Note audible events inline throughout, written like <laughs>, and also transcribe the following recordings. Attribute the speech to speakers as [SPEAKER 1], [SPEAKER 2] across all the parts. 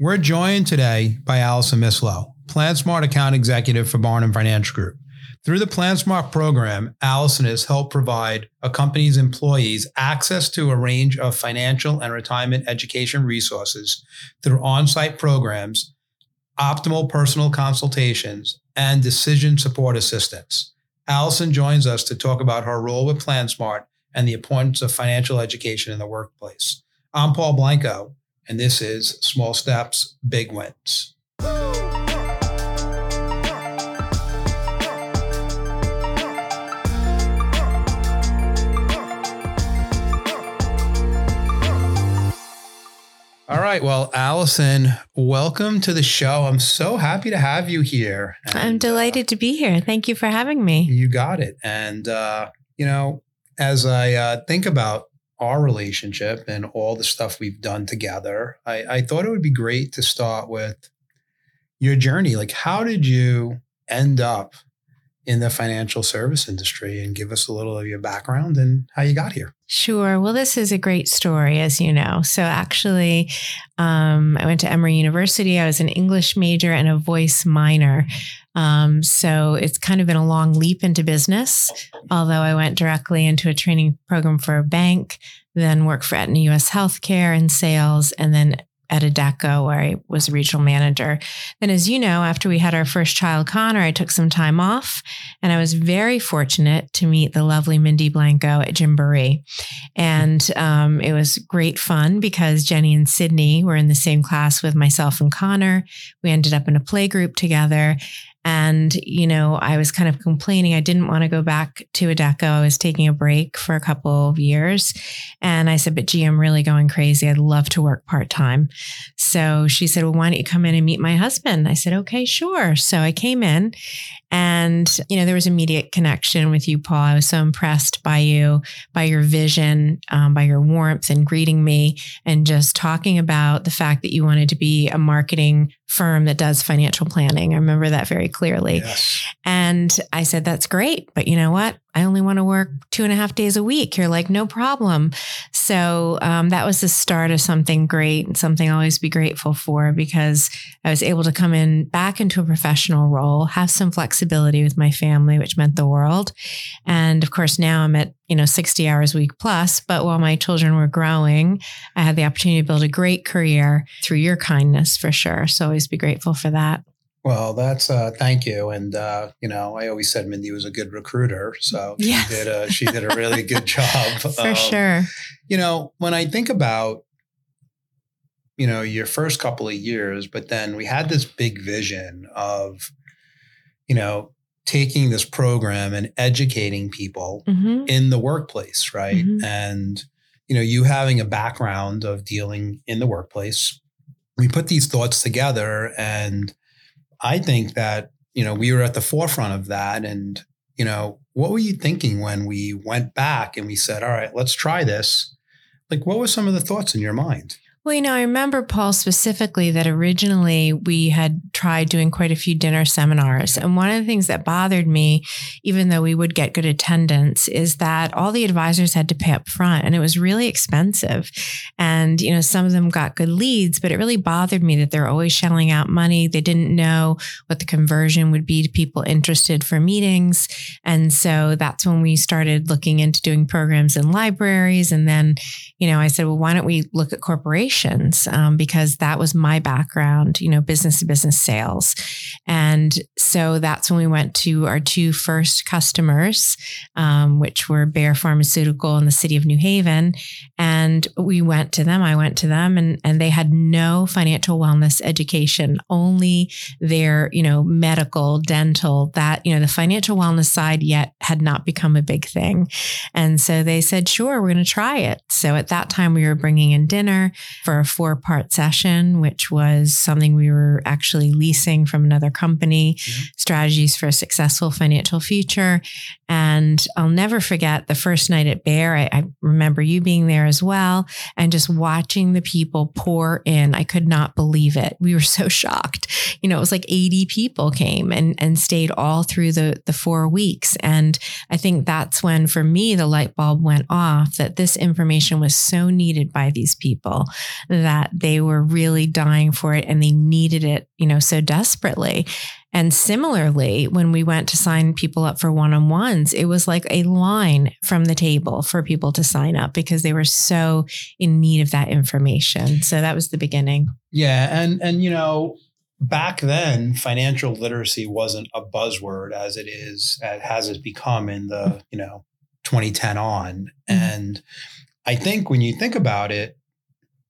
[SPEAKER 1] We're joined today by Allison Mislow, PlanSmart Account Executive for Barnum Financial Group. Through the PlanSmart program, Allison has helped provide a company's employees access to a range of financial and retirement education resources through on site programs, optimal personal consultations, and decision support assistance. Allison joins us to talk about her role with PlanSmart and the importance of financial education in the workplace. I'm Paul Blanco, and this is Small Steps, Big Wins. All right. Well, Allison, welcome to the show. I'm so happy to have you here.
[SPEAKER 2] And, I'm delighted uh, to be here. Thank you for having me.
[SPEAKER 1] You got it. And, uh, you know, as I uh, think about our relationship and all the stuff we've done together, I, I thought it would be great to start with your journey. Like, how did you end up in the financial service industry and give us a little of your background and how you got here.
[SPEAKER 2] Sure. Well, this is a great story, as you know. So, actually, um, I went to Emory University. I was an English major and a voice minor. Um, so, it's kind of been a long leap into business, although I went directly into a training program for a bank, then worked for Aetna US Healthcare in sales, and then at Adecco, where I was a regional manager. Then, as you know, after we had our first child, Connor, I took some time off, and I was very fortunate to meet the lovely Mindy Blanco at Gymboree. And um, it was great fun because Jenny and Sydney were in the same class with myself and Connor. We ended up in a play group together. And, you know, I was kind of complaining. I didn't want to go back to Adecco. I was taking a break for a couple of years. And I said, but gee, I'm really going crazy. I'd love to work part time. So she said, well, why don't you come in and meet my husband? I said, okay, sure. So I came in and, you know, there was immediate connection with you, Paul. I was so impressed by you, by your vision, um, by your warmth and greeting me and just talking about the fact that you wanted to be a marketing firm that does financial planning. I remember that very clearly. Yes. And I said, that's great. But you know what? I only want to work two and a half days a week. You're like, no problem. So um, that was the start of something great and something I'll always be grateful for because I was able to come in back into a professional role, have some flexibility with my family, which meant the world. And of course, now I'm at, you know, 60 hours a week plus. But while my children were growing, I had the opportunity to build a great career through your kindness for sure. So always be grateful for that.
[SPEAKER 1] Well, that's uh, thank you, and uh, you know, I always said Mindy was a good recruiter, so she yes. did a she did a really good <laughs> job
[SPEAKER 2] for um, sure.
[SPEAKER 1] You know, when I think about you know your first couple of years, but then we had this big vision of you know taking this program and educating people mm-hmm. in the workplace, right? Mm-hmm. And you know, you having a background of dealing in the workplace, we put these thoughts together and I think that, you know, we were at the forefront of that. And, you know, what were you thinking when we went back and we said, all right, let's try this? Like, what were some of the thoughts in your mind?
[SPEAKER 2] Well, you know, I remember, Paul, specifically that originally we had tried doing quite a few dinner seminars. And one of the things that bothered me, even though we would get good attendance, is that all the advisors had to pay up front and it was really expensive. And, you know, some of them got good leads, but it really bothered me that they're always shelling out money. They didn't know what the conversion would be to people interested for meetings. And so that's when we started looking into doing programs in libraries. And then, you know, I said, well, why don't we look at corporations? Um, because that was my background, you know, business to business sales. And so that's when we went to our two first customers, um, which were Bayer Pharmaceutical in the city of New Haven. And we went to them, I went to them, and, and they had no financial wellness education, only their, you know, medical, dental, that, you know, the financial wellness side yet had not become a big thing. And so they said, sure, we're going to try it. So at that time, we were bringing in dinner for a four part session, which was something we were actually leasing from another company, mm-hmm. strategies for a successful financial future. And I'll never forget the first night at Bayer. I, I, remember you being there as well and just watching the people pour in. I could not believe it. We were so shocked. You know, it was like 80 people came and, and stayed all through the, the four weeks. And I think that's when, for me, the light bulb went off that this information was so needed by these people that they were really dying for it and they needed it, you know, so desperately. And similarly, when we went to sign people up for one on ones, it was like a line from the table for people to sign up because they were so in need of that information. So that was the beginning.
[SPEAKER 1] Yeah. And, and, you know, back then financial literacy wasn't a buzzword as it is, as has it become in the, you know, 2010 on. Mm-hmm. And I think when you think about it,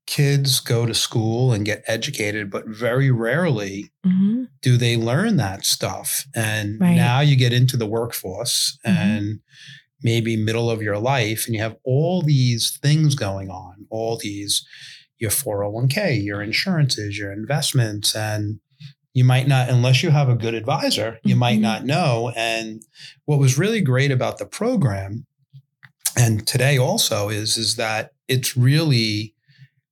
[SPEAKER 1] kids go to school and get educated, but very rarely mm-hmm. do they learn that stuff. And right. now you get into the workforce mm-hmm. and maybe middle of your life, and you have all these things going on, all these your 401k, your insurances, your investments, and you might not, unless you have a good advisor, you mm-hmm. might not know. And what was really great about the program and today also is, is that it's really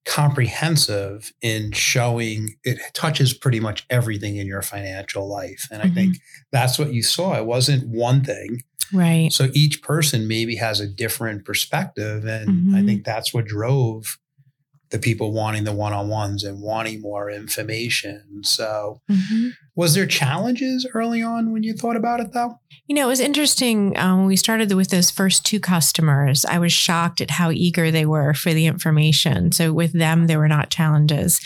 [SPEAKER 1] comprehensive in showing it touches pretty much everything in your financial life. And mm-hmm. I think mm-hmm. that's what you saw. It wasn't one thing.
[SPEAKER 2] Right.
[SPEAKER 1] So each person maybe has a different perspective. And mm-hmm. I think that's what drove the people wanting the one-on-ones and wanting more information. So mm-hmm. was there challenges early on when you thought about it though?
[SPEAKER 2] You know, it was interesting um, when we started with those first two customers. I was shocked at how eager they were for the information. So with them, there were not challenges.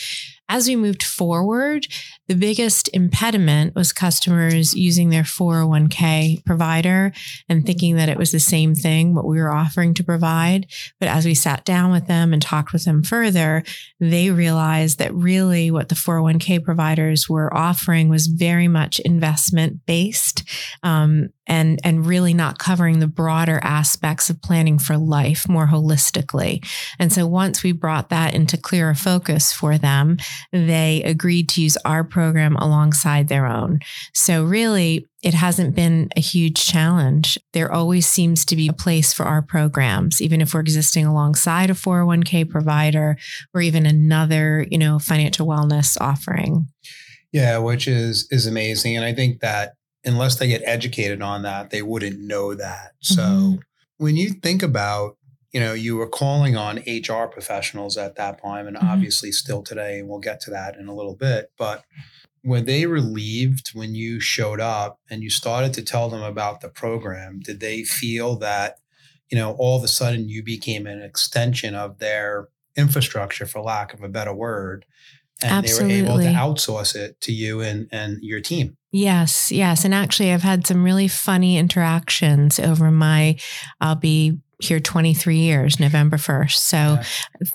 [SPEAKER 2] As we moved forward, the biggest impediment was customers using their 401k provider and thinking that it was the same thing, what we were offering to provide. But as we sat down with them and talked with them further, they realized that really what the 401k providers were offering was very much investment based. Um, and and really not covering the broader aspects of planning for life more holistically. And so once we brought that into clearer focus for them, they agreed to use our program alongside their own. So really it hasn't been a huge challenge. There always seems to be a place for our programs, even if we're existing alongside a 401k provider or even another, you know, financial wellness offering.
[SPEAKER 1] Yeah, which is is amazing. And I think that unless they get educated on that, they wouldn't know that. So mm-hmm. when you think about, you know, you were calling on HR professionals at that time, and mm-hmm. obviously still today, and we'll get to that in a little bit. But were they relieved when you showed up and you started to tell them about the program? Did they feel that, you know, all of a sudden you became an extension of their infrastructure, for lack of a better word, and Absolutely. they were able to outsource it to you and, and your team?
[SPEAKER 2] Yes, yes. And actually, I've had some really funny interactions over my, I'll be here 23 years, November 1st. So yeah.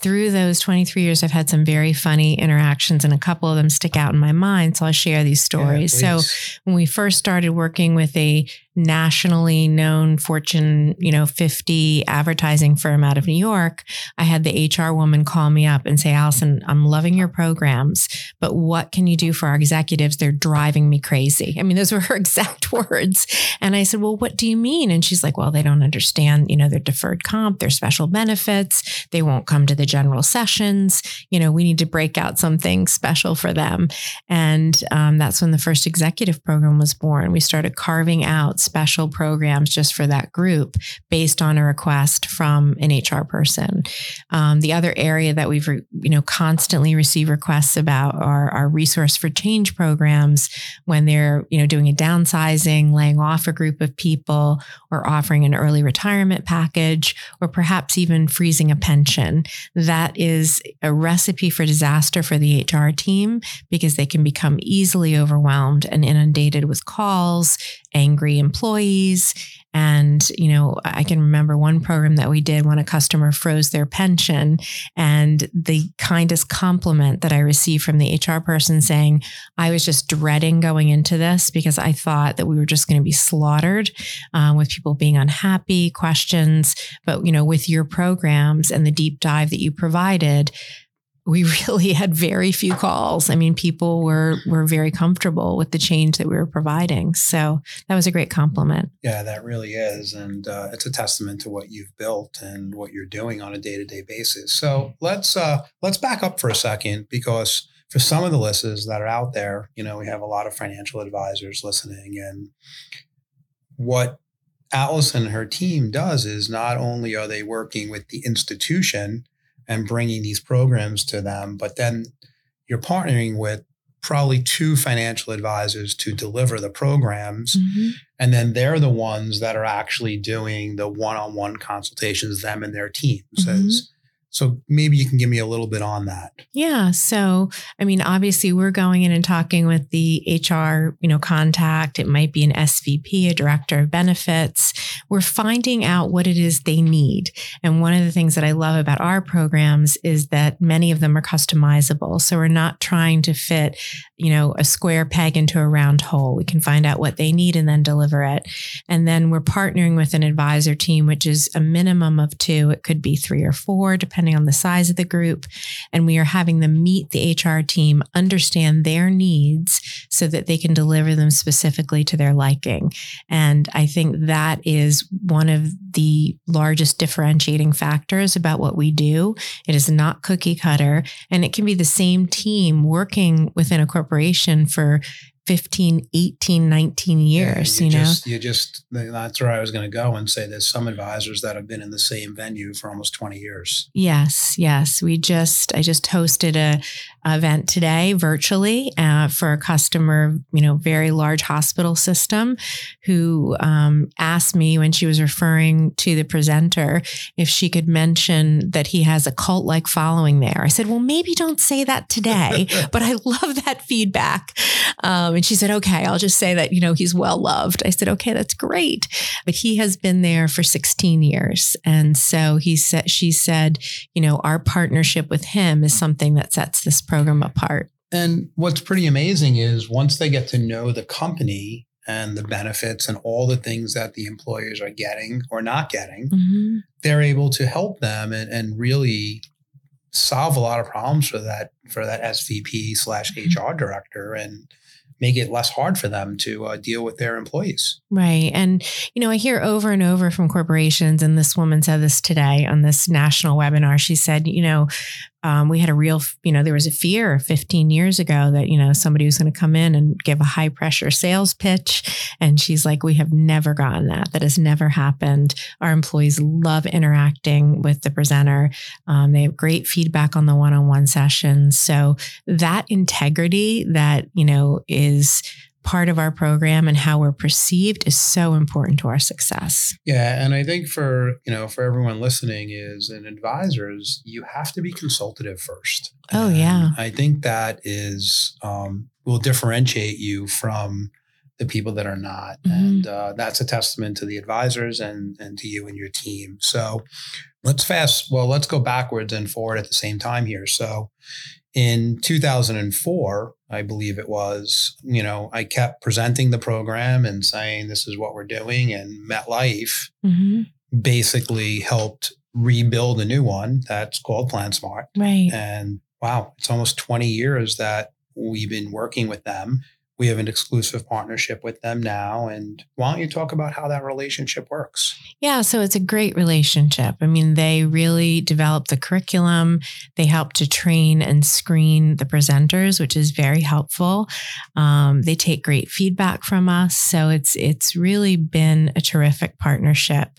[SPEAKER 2] through those 23 years, I've had some very funny interactions and a couple of them stick out in my mind. So I'll share these stories. Yeah, so when we first started working with a nationally known Fortune, you know, 50 advertising firm out of New York, I had the HR woman call me up and say, Allison, I'm loving your programs, but what can you do for our executives? They're driving me crazy. I mean, those were her <laughs> exact words. And I said, Well, what do you mean? And she's like, Well, they don't understand, you know, their deferred comp, their special benefits. They won't come to the general sessions. You know, we need to break out something special for them. And um, that's when the first executive program was born. We started carving out special programs just for that group based on a request from an HR person. Um, the other area that we've, re- you know, constantly receive requests about are our resource for change programs when they're, you know, doing a downsizing, laying off a group of people, or offering an early retirement package, or perhaps even freezing a pension. That is a recipe for disaster for the HR team because they can become easily overwhelmed and inundated with calls, angry employees. And, you know, I can remember one program that we did when a customer froze their pension and the kindest compliment that I received from the HR person saying, I was just dreading going into this because I thought that we were just going to be slaughtered uh, with people being unhappy, questions. But, you know, with your programs and the deep dive that you provided, we <laughs> really had very few calls. I mean, people were were very comfortable with the change that we were providing. So that was a great compliment.
[SPEAKER 1] Yeah, that really is, and uh, it's a testament to what you've built and what you're doing on a day to day basis. So let's uh, let's back up for a second because for some of the listeners that are out there, you know, we have a lot of financial advisors listening, and what Alice and her team does is not only are they working with the institution and bringing these programs to them. But then you're partnering with probably two financial advisors to deliver the programs. Mm-hmm. And then they're the ones that are actually doing the one on one consultations, them and their teams. Mm-hmm. As, so maybe you can give me a little bit on that.
[SPEAKER 2] Yeah. So, I mean, obviously we're going in and talking with the HR, you know, contact. It might be an SVP, a director of benefits. We're finding out what it is they need. And one of the things that I love about our programs is that many of them are customizable. So we're not trying to fit, you know, a square peg into a round hole. We can find out what they need and then deliver it. And then we're partnering with an advisor team, which is a minimum of two. It could be three or four, depending depending on the size of the group. And we are having them meet the HR team, understand their needs so that they can deliver them specifically to their liking. And I think that is one of the largest differentiating factors about what we do. It is not cookie cutter, and it can be the same team working within a corporation for 15, 18, 19 years, yeah, you, you, know?
[SPEAKER 1] You just, that's where I was going to go and say there's some advisors that have been in the same venue for almost 20 years.
[SPEAKER 2] Yes, yes. We just, I just hosted a, event today virtually uh, for a customer, you know, very large hospital system who um, asked me when she was referring to the presenter if she could mention that he has a cult like following there. I said, well, maybe don't say that today, <laughs> but I love that feedback. Um, and she said, okay, I'll just say that, you know, he's well loved. I said, okay, that's great. But he has been there for 16 years. And so he said, she said, you know, our partnership with him is something that sets this program apart.
[SPEAKER 1] And what's pretty amazing is once they get to know the company and the benefits and all the things that the employers are getting or not getting, mm-hmm. they're able to help them and, and really solve a lot of problems for that for that SVP slash HR mm-hmm. director and make it less hard for them to uh, deal with their employees.
[SPEAKER 2] Right. And, you know, I hear over and over from corporations, and this woman said this today on this national webinar. She said, you know, um, we had a real, you know, there was a fear 15 years ago that, you know, somebody was going to come in and give a high pressure sales pitch. And she's like, we have never gotten that. That has never happened. Our employees love interacting with the presenter. Um, they have great feedback on the one on one sessions. So that integrity that, you know, is part of our program and how we're perceived is so important to our success.
[SPEAKER 1] Yeah, and I think for, you know, for everyone listening is and advisors, you have to be consultative first.
[SPEAKER 2] Oh and yeah.
[SPEAKER 1] I think that is um, will differentiate you from the people that are not. Mm-hmm. And uh, that's a testament to the advisors and and to you and your team. So let's fast well, let's go backwards and forward at the same time here. So in 2004, I believe it was, you know, I kept presenting the program and saying, this is what we're doing. And MetLife mm-hmm. basically helped rebuild a new one that's called PlanSmart.
[SPEAKER 2] Right.
[SPEAKER 1] And wow, it's almost 20 years that we've been working with them. We have an exclusive partnership with them now. And why don't you talk about how that relationship works?
[SPEAKER 2] Yeah, so it's a great relationship. I mean, they really develop the curriculum, they help to train and screen the presenters, which is very helpful. Um, they take great feedback from us. So it's it's really been a terrific partnership.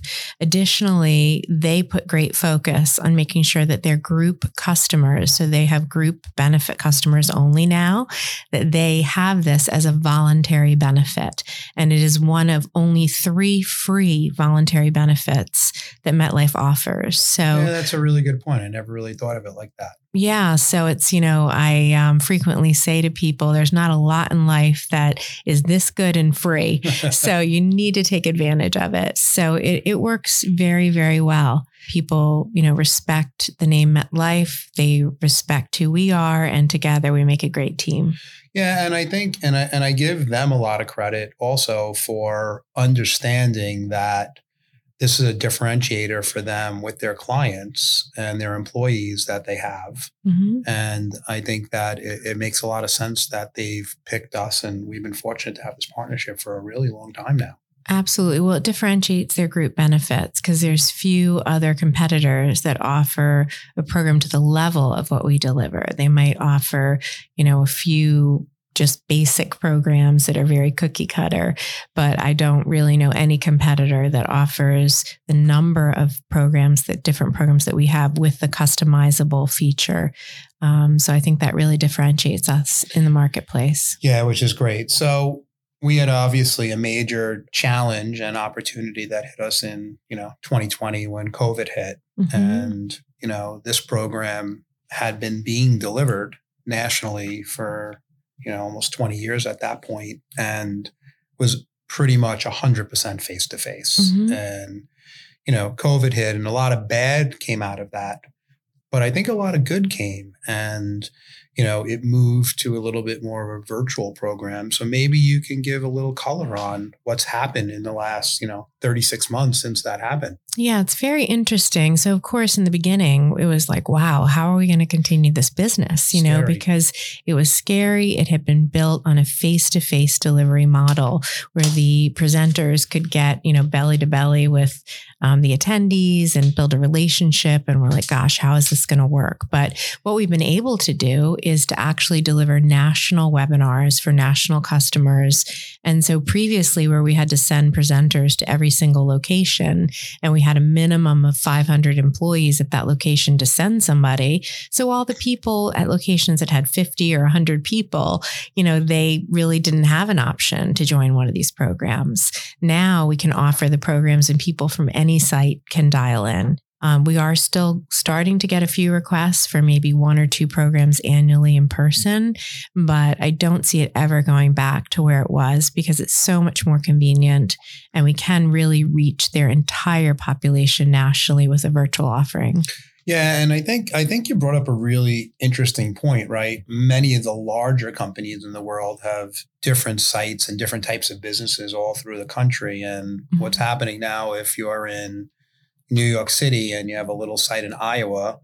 [SPEAKER 2] Additionally, they put great focus on making sure that their group customers, so they have group benefit customers only now, that they have this as a voluntary benefit. And it is one of only three free voluntary benefits that MetLife offers. So
[SPEAKER 1] yeah, that's a really good point. I never really thought of it like that.
[SPEAKER 2] Yeah. So it's, you know, I um, frequently say to people, there's not a lot in life that is this good and free. <laughs> so you need to take advantage of it. So it, it works very, very well. People, you know, respect the name MetLife, they respect who we are, and together we make a great team.
[SPEAKER 1] Yeah, and I think and I and I give them a lot of credit also for understanding that this is a differentiator for them with their clients and their employees that they have. Mm-hmm. And I think that it, it, makes a lot of sense that they've picked us and we've been fortunate to have this partnership for a really long time now.
[SPEAKER 2] Absolutely. Well, it differentiates their group benefits because there's few other competitors that offer a program to the level of what we deliver. They might offer, you know, a few just basic programs that are very cookie cutter, but I don't really know any competitor that offers the number of programs that different programs that we have with the customizable feature. Um, so I think that really differentiates us in the marketplace.
[SPEAKER 1] Yeah, which is great. So we had obviously a major challenge and opportunity that hit us in you know 2020 when covid hit mm-hmm. and you know this program had been being delivered nationally for you know almost 20 years at that point and was pretty much 100% face to face and you know covid hit and a lot of bad came out of that but i think a lot of good came. And you know, it moved to a little bit more of a virtual program. So maybe you can give a little color on what's happened in the last, you know, 36 months since that happened.
[SPEAKER 2] Yeah, it's very interesting. So, of course, in the beginning, it was like, wow, how are we going to continue this business? You scary. know, because it was scary. It had been built on a face to face delivery model where the presenters could get, you know, belly to belly with um, the attendees and build a relationship. And we're like, gosh, how is this going to work? But what we've been able to do is to actually deliver national webinars for national customers. And so previously, where we had to send presenters to every single location and we had a minimum of 500 employees at that location to send somebody. So all the people at locations that had 50 or 100 people, you know, they really didn't have an option to join one of these programs. Now we can offer the programs and people from any site can dial in. Um, we are still starting to get a few requests for maybe one or two programs annually in person, but I don't see it ever going back to where it was because it's so much more convenient and we can really reach their entire population nationally with a virtual offering.
[SPEAKER 1] Yeah, and I think I think you brought up a really interesting point, right? Many of the larger companies in the world have different sites and different types of businesses all through the country. And mm-hmm. what's happening now if you're in New York City and you have a little site in Iowa,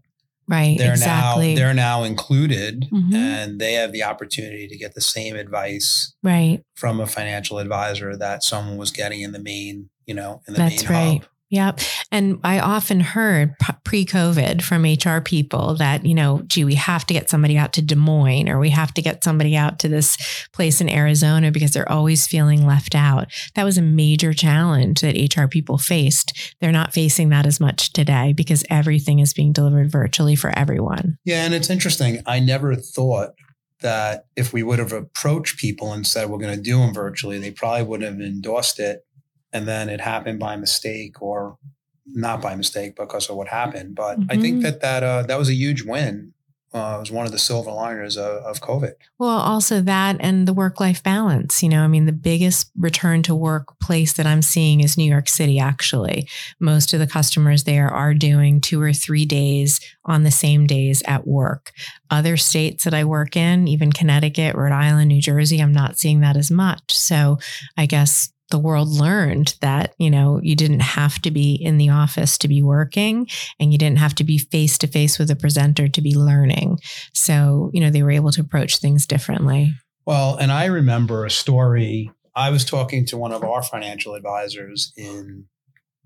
[SPEAKER 2] right?
[SPEAKER 1] They're
[SPEAKER 2] exactly.
[SPEAKER 1] now they're now included, mm-hmm. and they have the opportunity to get the same advice,
[SPEAKER 2] right,
[SPEAKER 1] from a financial advisor that someone was getting in the main, you know, in the
[SPEAKER 2] That's
[SPEAKER 1] main
[SPEAKER 2] right.
[SPEAKER 1] hub.
[SPEAKER 2] Yep. And I often heard pre COVID from HR people that, you know, gee, we have to get somebody out to Des Moines or we have to get somebody out to this place in Arizona because they're always feeling left out. That was a major challenge that HR people faced. They're not facing that as much today because everything is being delivered virtually for everyone.
[SPEAKER 1] Yeah. And it's interesting. I never thought that if we would have approached people and said we're going to do them virtually, they probably would have endorsed it and then it happened by mistake or not by mistake because of what happened. But mm-hmm. I think mm-hmm. that that uh, that was a huge win. Uh, it was one of the silver liners of, of COVID.
[SPEAKER 2] Well, also that and the work life balance. You know, I mean, the biggest return to work place that I'm seeing is New York City, actually. Most of the customers there are doing two or three days on the same days at work. Other states that I work in, even Connecticut, Rhode Island, New Jersey, I'm not seeing that as much. So I guess the world learned that, you know, you didn't have to be in the office to be working and you didn't have to be face to face with a presenter to be learning. So, you know, they were able to approach things differently.
[SPEAKER 1] Well, and I remember a story. I was talking to one of our financial advisors in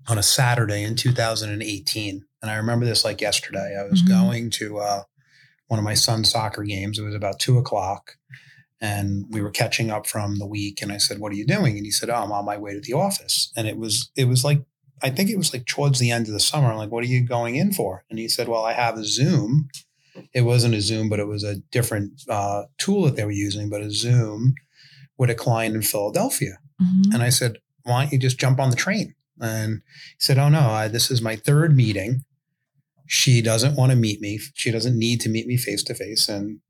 [SPEAKER 1] on a Saturday in 2018. And I remember this like yesterday. I was mm-hmm. going to uh, one of my son's soccer games. It was about two o'clock and we were catching up from the week and i said what are you doing? And he said oh i'm on my way to the office. And it was it was like i think it was like towards the end of the summer i'm like what are you going in for? And he said well i have a zoom. It wasn't a zoom but it was a different uh, tool that they were using but a zoom with a client in philadelphia. Mm-hmm. and i said why don't you just jump on the train? And he said oh no I, this is my third meeting. She doesn't want to meet me. She doesn't need to meet me face to face. And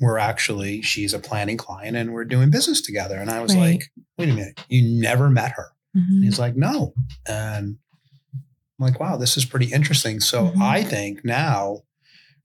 [SPEAKER 1] we're actually she's a planning client and we're doing business together and i was right. like wait a minute you never met her mm-hmm. he's like no and i'm like wow this is pretty interesting so mm-hmm. i think now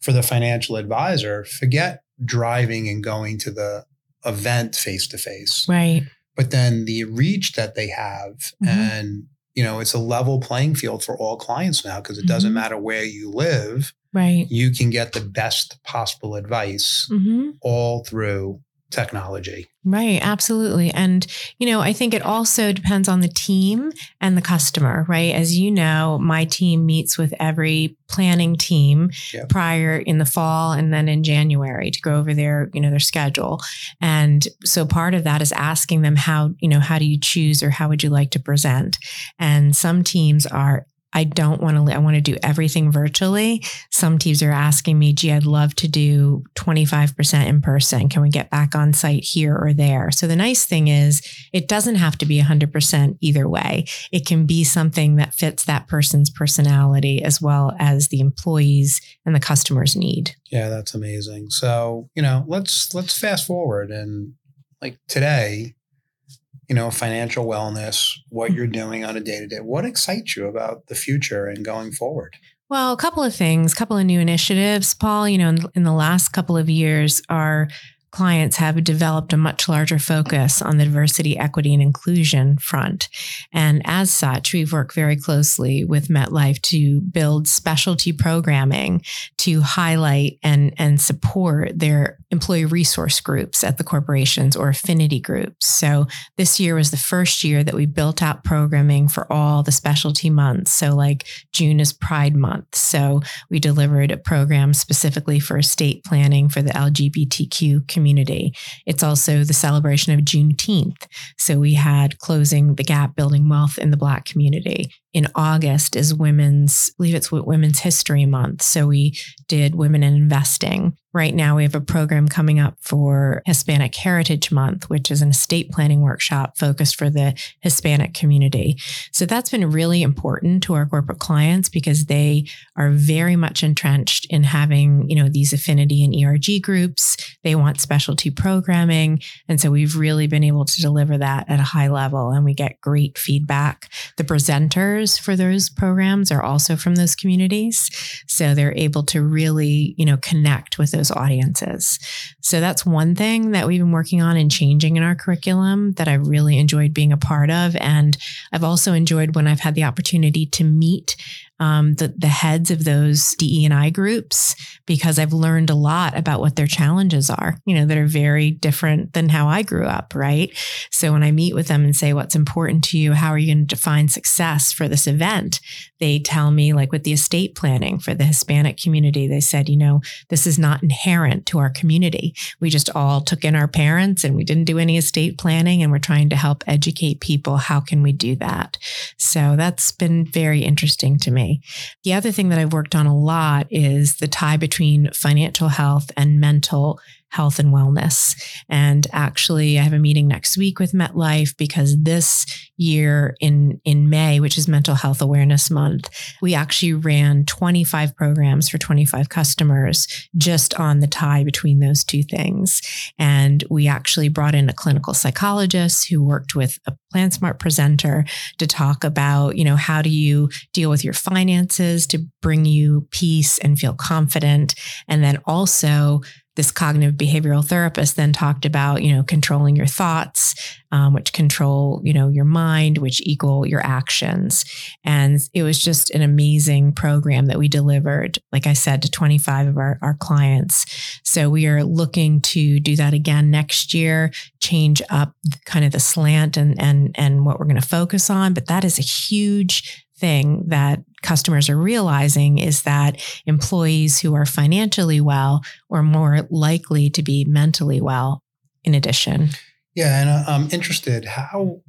[SPEAKER 1] for the financial advisor forget driving and going to the event face to face
[SPEAKER 2] right
[SPEAKER 1] but then the reach that they have mm-hmm. and you know it's a level playing field for all clients now because it doesn't mm-hmm. matter where you live
[SPEAKER 2] right
[SPEAKER 1] you can get the best possible advice
[SPEAKER 2] mm-hmm.
[SPEAKER 1] all through technology.
[SPEAKER 2] Right, absolutely. And, you know, I think it also depends on the team and the customer, right? As you know, my team meets with every planning team yep. prior in the fall and then in January to go over their, you know, their schedule. And so part of that is asking them how, you know, how do you choose or how would you like to present? And some teams are I don't want to, I want to do everything virtually. Some teams are asking me, gee, I'd love to do 25% in person. Can we get back on site here or there? So the nice thing is it doesn't have to be 100% either way. It can be something that fits that person's personality as well as the employees and the customers need.
[SPEAKER 1] Yeah, that's amazing. So, you know, let's, let's fast forward and like today, you know, financial wellness, what you're mm-hmm. doing on a day to day. What excites you about the future and going forward?
[SPEAKER 2] Well, a couple of things, a couple of new initiatives, Paul. You know, in, in the last couple of years, our clients have developed a much larger focus on the diversity, equity, and inclusion front. And as such, we've worked very closely with MetLife to build specialty programming to highlight and, and support their employee resource groups at the corporations or affinity groups. So this year was the first year that we built out programming for all the specialty months. So like June is Pride Month. So we delivered a program specifically for estate planning for the LGBTQ community. It's also the celebration of Juneteenth. So we had closing the gap building wealth in the black community in August is women's, I believe it's Women's History Month. So we did Women in Investing. Right now, we have a program coming up for Hispanic Heritage Month, which is an estate planning workshop focused for the Hispanic community. So that's been really important to our corporate clients because they are very much entrenched in having, you know, these affinity and ERG groups. They want specialty programming. And so we've really been able to deliver that at a high level and we get great feedback. The presenters for those programs are also from those communities. So they're able to really, you know, connect with those those audiences. So that's one thing that we've been working on and changing in our curriculum that I really enjoyed being a part of. And I've also enjoyed when I've had the opportunity to meet um, the, the heads of those DE and I groups because I've learned a lot about what their challenges are, you know, that are very different than how I grew up, right? So when I meet with them and say, what's important to you? How are you going to define success for this event? They tell me, like with the estate planning for the Hispanic community, they said, you know, this is not inherent to our community. We just all took in our parents and we didn't do any estate planning and we're trying to help educate people. How can we do that? So that's been very interesting to me. The other thing that I've worked on a lot is the tie between financial health and mental health and wellness. And actually, I have a meeting next week with MetLife because this year in, in May, which is Mental Health Awareness Month, we actually ran 25 programs for 25 customers just on the tie between those two things. And we actually brought in a clinical psychologist who worked with a PlanSmart presenter to talk about, you know, how do you deal with your finances to bring you peace and feel confident? And then also this cognitive behavioral therapist then talked about you know controlling your thoughts um, which control you know your mind which equal your actions. And it was just an amazing program that we delivered like i said to 25 of our, our clients. So we are looking to do that again next year change up kind of the slant and and and what we're going to focus on. But that is a huge thing that customers are realizing is that employees who are financially well are more likely to be mentally well in addition.
[SPEAKER 1] Yeah, and uh, I'm interested how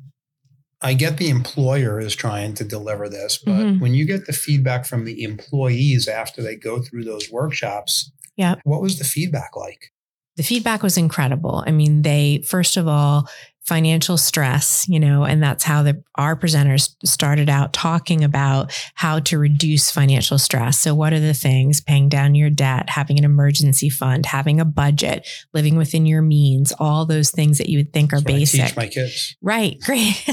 [SPEAKER 1] I get the employer is trying to deliver this, but mm-hmm. when you get the feedback from the employees after they go through those workshops,
[SPEAKER 2] yeah.
[SPEAKER 1] What was the feedback like?
[SPEAKER 2] The feedback was incredible. I mean, they first of all financial stress, you know, and that's how the, our presenters started out talking about how to reduce financial stress. So, what are the things? Paying down your debt, having an emergency fund, having a budget, living within your means, all those things that you would think are basic.
[SPEAKER 1] I teach my kids.
[SPEAKER 2] Right, <laughs> great.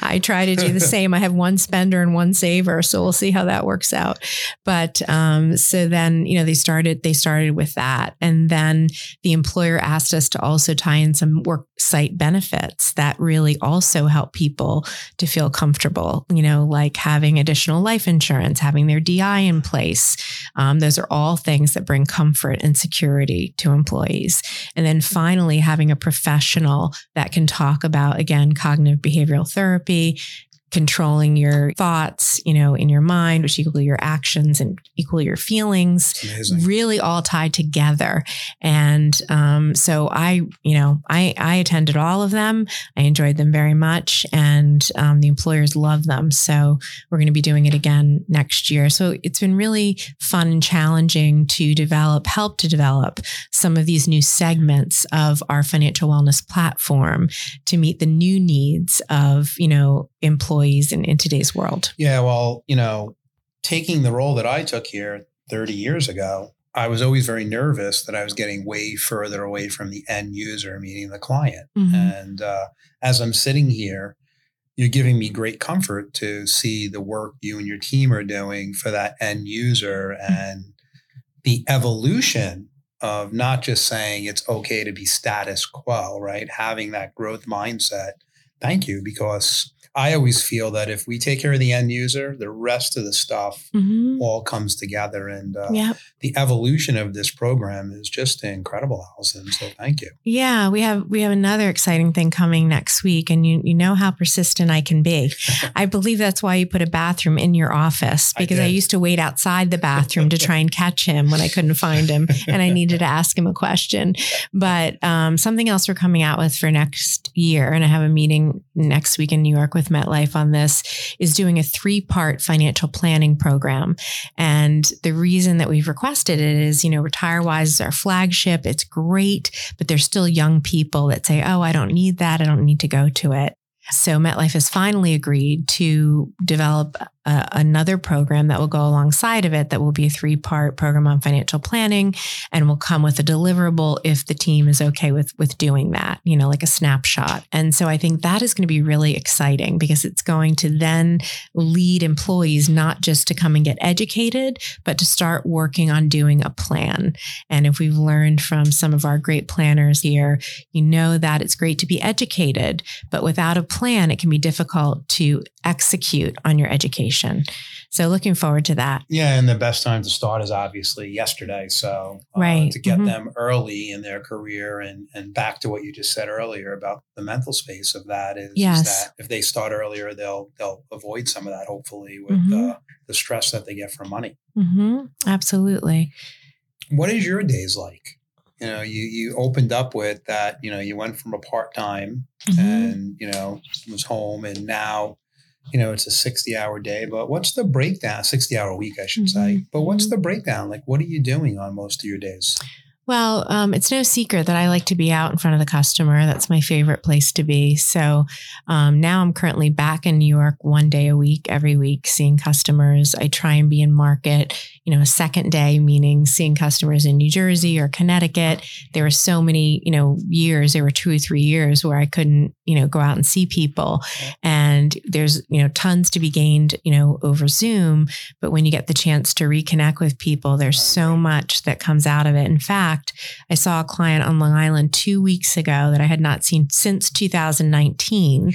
[SPEAKER 2] I try to do the <laughs> same. I have one spender and one saver, so we'll see how that works out. But um, so then, you know, they started. They started with that, and then the employer asked us to also tie in some work site benefits benefits that really also help people to feel comfortable, you know, like having additional life insurance, having their DI in place. Um, those are all things that bring comfort and security to employees. And then finally, having a professional that can talk about, again, cognitive behavioral therapy, controlling your thoughts, you know, in your mind, which equal your actions and equal your feelings, really all tied together. And um, so I, you know, I I attended all of them. I enjoyed them very much, and um, the employers love them. So we're going to be doing it again next year. So it's been really fun and challenging to develop, help to develop some of these new segments of our financial wellness platform to meet the new needs of you know employees in, in today's world?
[SPEAKER 1] Yeah, well, you know, taking the role that I took here 30 years ago, I was always very nervous that I was getting way further away from the end user, meaning the client. Mm-hmm. And uh, as I'm sitting here, you're giving me great comfort to see the work you and your team are doing for that end user mm-hmm. and the evolution of not just saying it's okay to be status quo, right? Having that growth mindset. Thank you, because I always feel that if we take care of the end user, the rest of the stuff mm-hmm. all comes together. And uh, yep. the evolution of this program is just incredible, Allison. So thank you.
[SPEAKER 2] Yeah, we have we have another exciting thing coming next week, and you you know how persistent I can be. <laughs> I believe that's why you put a bathroom in your office because I, I used to wait outside the bathroom to try and catch him when I couldn't find him, and I needed to ask him a question. But um, something else we're coming out with for next year, and I have a meeting next week in New York with with MetLife on this is doing a three part financial planning program. And the reason that we've requested it is, you know, RetireWise is our flagship. It's great, but there's still young people that say, oh, I don't need that. I don't need to go to it. So MetLife has finally agreed to develop uh, another program that will go alongside of it that will be a three part program on financial planning and will come with a deliverable if the team is okay with with doing that you know like a snapshot and so i think that is going to be really exciting because it's going to then lead employees not just to come and get educated but to start working on doing a plan and if we've learned from some of our great planners here you know that it's great to be educated but without a plan it can be difficult to execute on your education. So looking forward to that.
[SPEAKER 1] Yeah, and the best time to start is obviously yesterday. So uh, right. to get mm-hmm. them early in their career and and back to what you just said earlier about the mental space of that is, yes. is that if they start earlier, they'll they'll avoid some of that hopefully with mm-hmm. uh, the stress that they get from money.
[SPEAKER 2] Mm-hmm. Absolutely.
[SPEAKER 1] What is your days like? you know you you opened up with that you know you went from a part-time mm-hmm. and you know was home and now you know, it's a 60 hour day, but what's the breakdown? 60 hour week, I should mm-hmm. say. But what's mm-hmm. the breakdown? Like, what are you doing on most of your days?
[SPEAKER 2] Well, um, it's no secret that I like to be out in front of the customer. That's my favorite place to be. So um, now I'm currently back in New York one day a week, every week, seeing customers. I try and be in market, you know, a second day, meaning seeing customers in New Jersey or Connecticut. There were so many, you know, years, there were two or three years where I couldn't, you know, go out and see people. And there's, you know, tons to be gained, you know, over Zoom. But when you get the chance to reconnect with people, there's so much that comes out of it. In fact, fact, I saw a client on Long Island two weeks ago that I had not seen since 2019.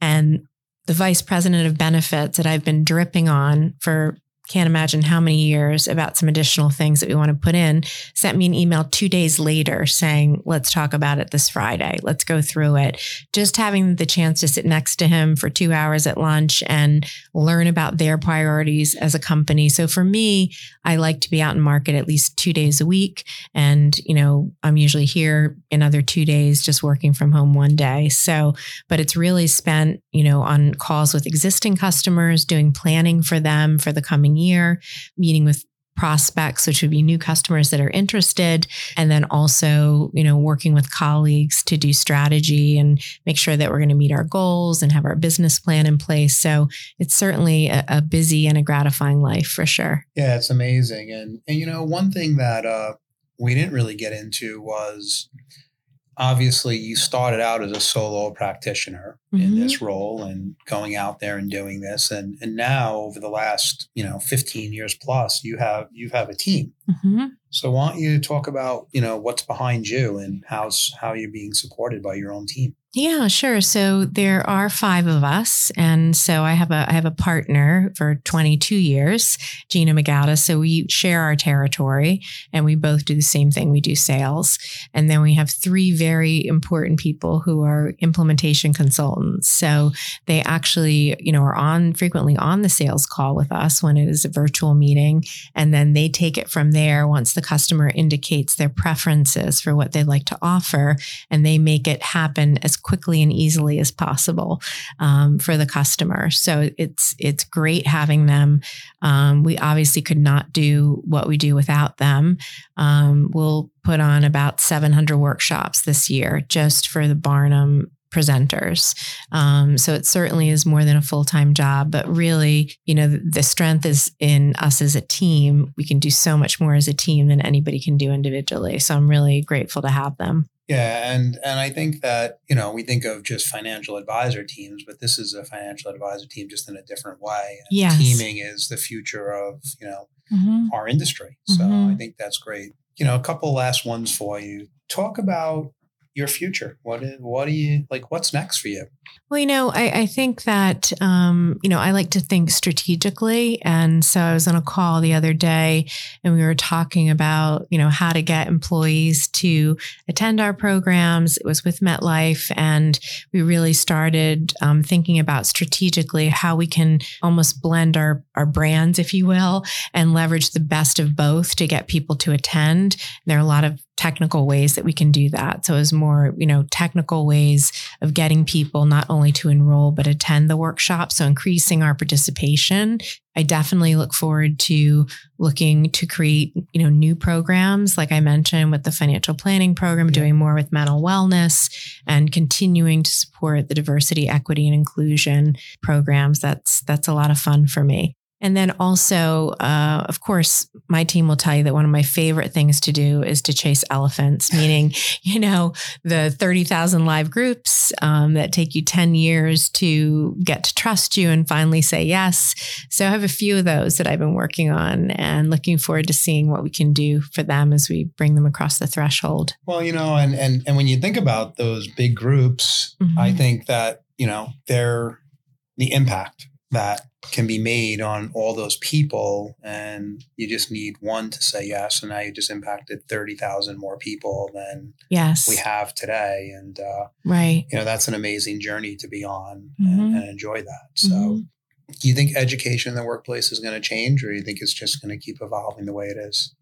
[SPEAKER 2] And the vice president of benefits that I've been dripping on for can't imagine how many years about some additional things that we want to put in, sent me an email two days later saying, let's talk about it this Friday. Let's go through it. Just having the chance to sit next to him for two hours at lunch and learn about their priorities as a company. So for me, I like to be out in market at least two days a week. And, you know, I'm usually here another two days, just working from home one day. So, but it's really spent, you know, on calls with existing customers, doing planning for them for the coming year, meeting with prospects, which would be new customers that are interested, and then also, you know, working with colleagues to do strategy and make sure that we're going to meet our goals and have our business plan in place. So it's certainly a, a busy and a gratifying life for sure.
[SPEAKER 1] Yeah, it's amazing. And and you know, one thing that uh, we didn't really get into was obviously you started out as a solo practitioner mm-hmm. in this role and going out there and doing this and and now over the last you know 15 years plus you have you have a team mm-hmm. so why don't you talk about you know what's behind you and how's how you're being supported by your own team
[SPEAKER 2] Yeah, sure. So there are five of us, and so I have a I have a partner for 22 years, Gina Magada. So we share our territory, and we both do the same thing. We do sales, and then we have three very important people who are implementation consultants. So they actually, you know, are on frequently on the sales call with us when it is a virtual meeting, and then they take it from there once the customer indicates their preferences for what they'd like to offer, and they make it happen as quickly and easily as possible um, for the customer. So it's it's great having them. Um, we obviously could not do what we do without them. Um, we'll put on about 700 workshops this year just for the Barnum presenters. Um, so it certainly is more than a full time job, but really, you know, the, the, strength is in us as a team. We can do so much more as a team than anybody can do individually. So I'm really grateful to have them.
[SPEAKER 1] Yeah, and and I think that you know we think of just financial advisor teams, but this is a financial advisor team just in a different way.
[SPEAKER 2] Yeah,
[SPEAKER 1] teaming is the future of you know mm-hmm. our industry. So mm-hmm. I think that's great. You know, a couple last ones for you. Talk about your future? What is, what do you like? What's next for you?
[SPEAKER 2] Well, you know, I, I think that um, you know I like to think strategically, and so I was on a call the other day, and we were talking about you know how to get employees to attend our programs. It was with MetLife, and we really started um, thinking about strategically how we can almost blend our our brands, if you will, and leverage the best of both to get people to attend. There are a lot of technical ways that we can do that. So it's more, you know, technical ways of getting people not only to enroll, but attend the workshop. So increasing our participation. I definitely look forward to looking to create, you know, new programs, like I mentioned with the financial planning program, doing more with mental wellness and continuing to support the diversity, equity, and inclusion programs. That's that's a lot of fun for me. And then also, uh, of course, my team will tell you that one of my favorite things to do is to chase elephants, meaning, <laughs> you know, the 30,000 live groups um, that take you 10 years to get to trust you and finally say yes. So I have a few of those that I've been working on and looking forward to seeing what we can do for them as we bring them across the threshold.
[SPEAKER 1] Well, you know, and, and, and when you think about those big groups, mm-hmm. I think that, you know, they're the impact that can be made on all those people and you just need one to say yes and now you just impacted 30,000 more people than
[SPEAKER 2] yes
[SPEAKER 1] we have today and uh,
[SPEAKER 2] right
[SPEAKER 1] you know that's an amazing journey to be on mm-hmm. and, and, enjoy that so mm-hmm. do you think education in the workplace is going to change or do you think it's just going to keep evolving the way it is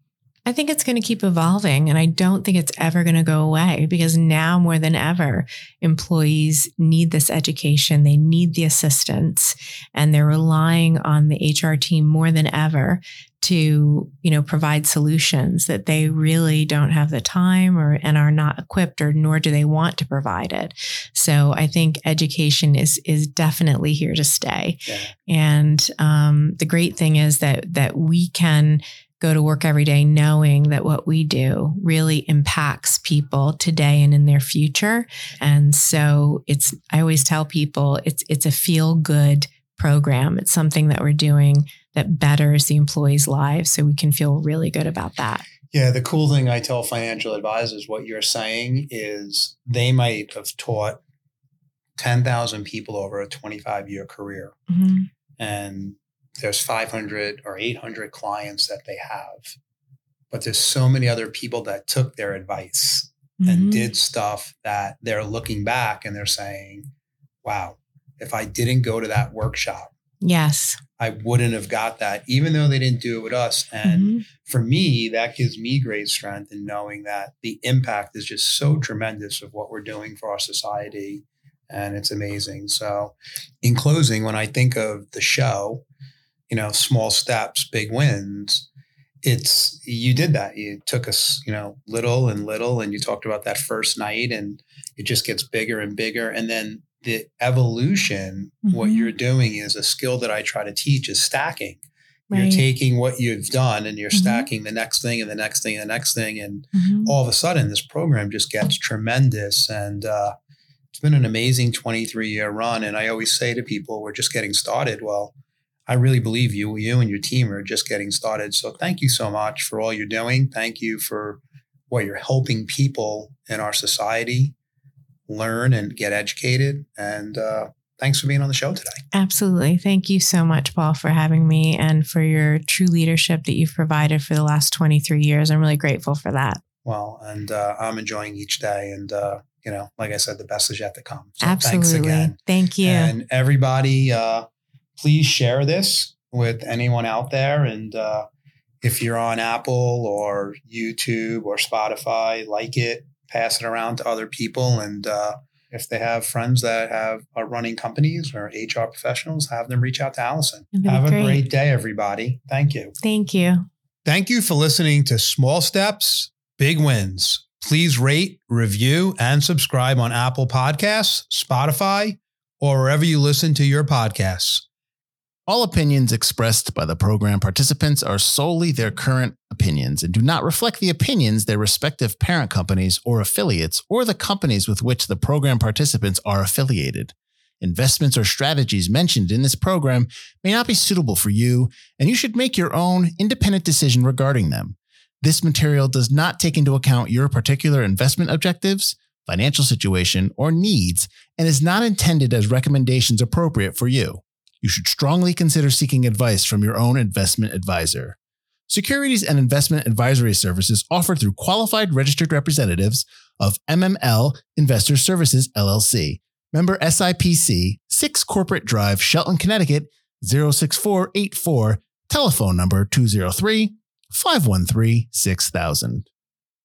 [SPEAKER 2] I think it's going to keep evolving and I don't think it's ever going to go away because now more than ever, employees need this education. They need the assistance and they're relying on the HR team more than ever to, you know, provide solutions that they really don't have the time or and are not equipped or nor do they want to provide it. So I think education is is definitely here to stay. Yeah. And um, the great thing is that that we can go to work every day knowing that what we do really impacts people today and in their future. And so it's I always tell people it's it's a feel good program. It's something that we're doing that betters the employees' lives so we can feel really good about that.
[SPEAKER 1] Yeah, the cool thing I tell financial advisors what you're saying is they might have taught 10,000 people over a 25 year career. Mm-hmm. And there's 500 or 800 clients that they have but there's so many other people that took their advice mm-hmm. and did stuff that they're looking back and they're saying wow if i didn't go to that workshop
[SPEAKER 2] yes
[SPEAKER 1] i wouldn't have got that even though they didn't do it with us and mm-hmm. for me that gives me great strength in knowing that the impact is just so tremendous of what we're doing for our society and it's amazing so in closing when i think of the show you know, small steps, big wins. It's you did that. You took us, you know, little and little, and you talked about that first night, and it just gets bigger and bigger. And then the evolution, mm-hmm. what you're doing is a skill that I try to teach is stacking. Right. You're taking what you've done and you're mm-hmm. stacking the next thing and the next thing and the next thing. And mm-hmm. all of a sudden, this program just gets tremendous. And uh, it's been an amazing 23 year run. And I always say to people, we're just getting started. Well, I really believe you, you and your team are just getting started. So thank you so much for all you're doing. Thank you for what you're helping people in our society learn and get educated. And uh, thanks for being on the show today.
[SPEAKER 2] Absolutely. Thank you so much, Paul, for having me and for your true leadership that you've provided for the last 23 years. I'm really grateful for that.
[SPEAKER 1] Well, and uh, I'm enjoying each day. And, uh, you know, like I said, the best is yet to come.
[SPEAKER 2] So Absolutely. Thanks again. Thank you.
[SPEAKER 1] And everybody, uh, please share this with anyone out there. And uh, if you're on Apple or YouTube or Spotify, like it, pass it around to other people. And uh, if they have friends that have are running companies or HR professionals, have them reach out to Allison. Have great. a great day, everybody. Thank you.
[SPEAKER 2] Thank you.
[SPEAKER 1] Thank you for listening to Small Steps, Big Wins. Please rate, review, and subscribe on Apple Podcasts, Spotify, or wherever you listen to your podcasts.
[SPEAKER 3] All opinions expressed by the program participants are solely their current opinions and do not reflect the opinions their respective parent companies or affiliates or the companies with which the program participants are affiliated. Investments or strategies mentioned in this program may not be suitable for you, and you should make your own independent decision regarding them. This material does not take into account your particular investment objectives, financial situation, or needs, and is not intended as recommendations appropriate for you you should strongly consider seeking advice from your own investment advisor. Securities and investment advisory services offered through qualified registered representatives of MML Investor Services LLC. Member SIPC, 6 Corporate Drive, Shelton, Connecticut 06484, telephone number 203 513 6000.